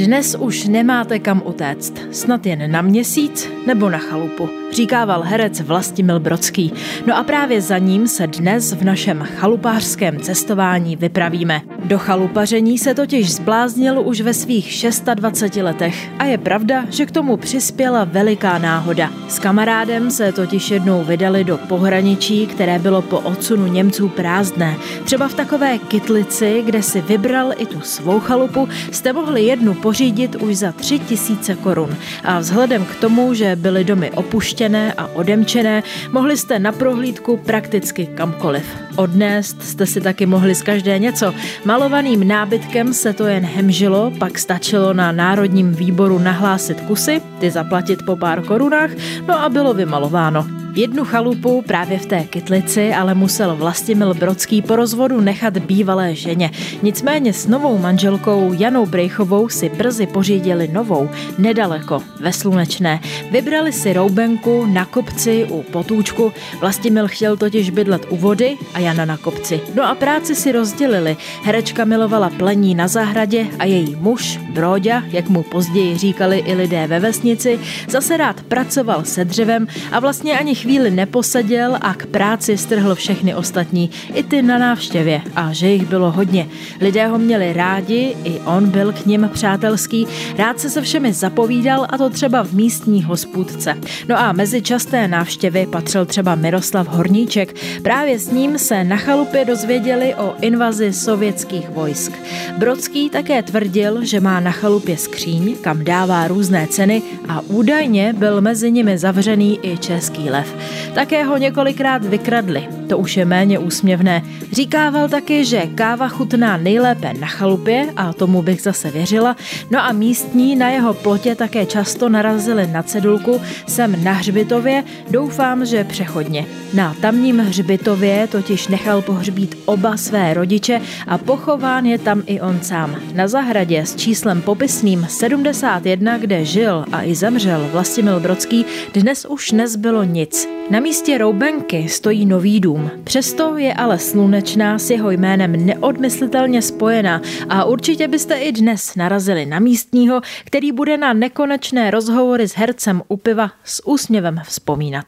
Dnes už nemáte kam utéct, snad jen na měsíc nebo na chalupu, říkával herec Vlastimil Brodský. No a právě za ním se dnes v našem chalupářském cestování vypravíme. Do chalupaření se totiž zbláznil už ve svých 26 letech a je pravda, že k tomu přispěla veliká náhoda. S kamarádem se totiž jednou vydali do pohraničí, které bylo po odsunu Němců prázdné. Třeba v takové kytlici, kde si vybral i tu svou chalupu, jste mohli jednu pořídit už za tři tisíce korun. A vzhledem k tomu, že byly domy opuštěné a odemčené, mohli jste na prohlídku prakticky kamkoliv. Odnést jste si taky mohli z každé něco. Malovaným nábytkem se to jen hemžilo, pak stačilo na Národním výboru nahlásit kusy, ty zaplatit po pár korunách, no a bylo vymalováno. Jednu chalupu právě v té kytlici ale musel Vlastimil Brodský po rozvodu nechat bývalé ženě. Nicméně s novou manželkou Janou Brejchovou si brzy pořídili novou, nedaleko, ve Slunečné. Vybrali si roubenku na kopci u potůčku. Vlastimil chtěl totiž bydlet u vody a Jana na kopci. No a práci si rozdělili. Herečka milovala plení na zahradě a její muž, Bróďa, jak mu později říkali i lidé ve vesnici, zase rád pracoval se dřevem a vlastně ani chvíli neposeděl a k práci strhl všechny ostatní, i ty na návštěvě a že jich bylo hodně. Lidé ho měli rádi, i on byl k nim přátelský, rád se se všemi zapovídal a to třeba v místní hospůdce. No a mezi časté návštěvy patřil třeba Miroslav Horníček. Právě s ním se na chalupě dozvěděli o invazi sovětských vojsk. Brodský také tvrdil, že má na chalupě skříň, kam dává různé ceny a údajně byl mezi nimi zavřený i český lev. Také ho několikrát vykradli, to už je méně úsměvné. Říkával taky, že káva chutná nejlépe na chalupě a tomu bych zase věřila, no a místní na jeho plotě také často narazili na cedulku jsem na hřbitově, doufám, že přechodně. Na tamním hřbitově totiž nechal pohřbít oba své rodiče a pochován je tam i on sám. Na zahradě s číslem popisným 71, kde žil a i zemřel Vlastimil Brodský, dnes už nezbylo nic. Na místě Roubenky stojí nový dům. Přesto je ale slunečná s jeho jménem neodmyslitelně spojená a určitě byste i dnes narazili na místního, který bude na nekonečné rozhovory s hercem u piva s úsměvem vzpomínat.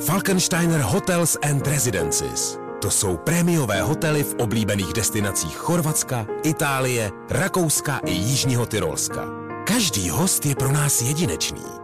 Falkensteiner Hotels and Residences. To jsou prémiové hotely v oblíbených destinacích Chorvatska, Itálie, Rakouska i Jižního Tyrolska. Každý host je pro nás jedinečný.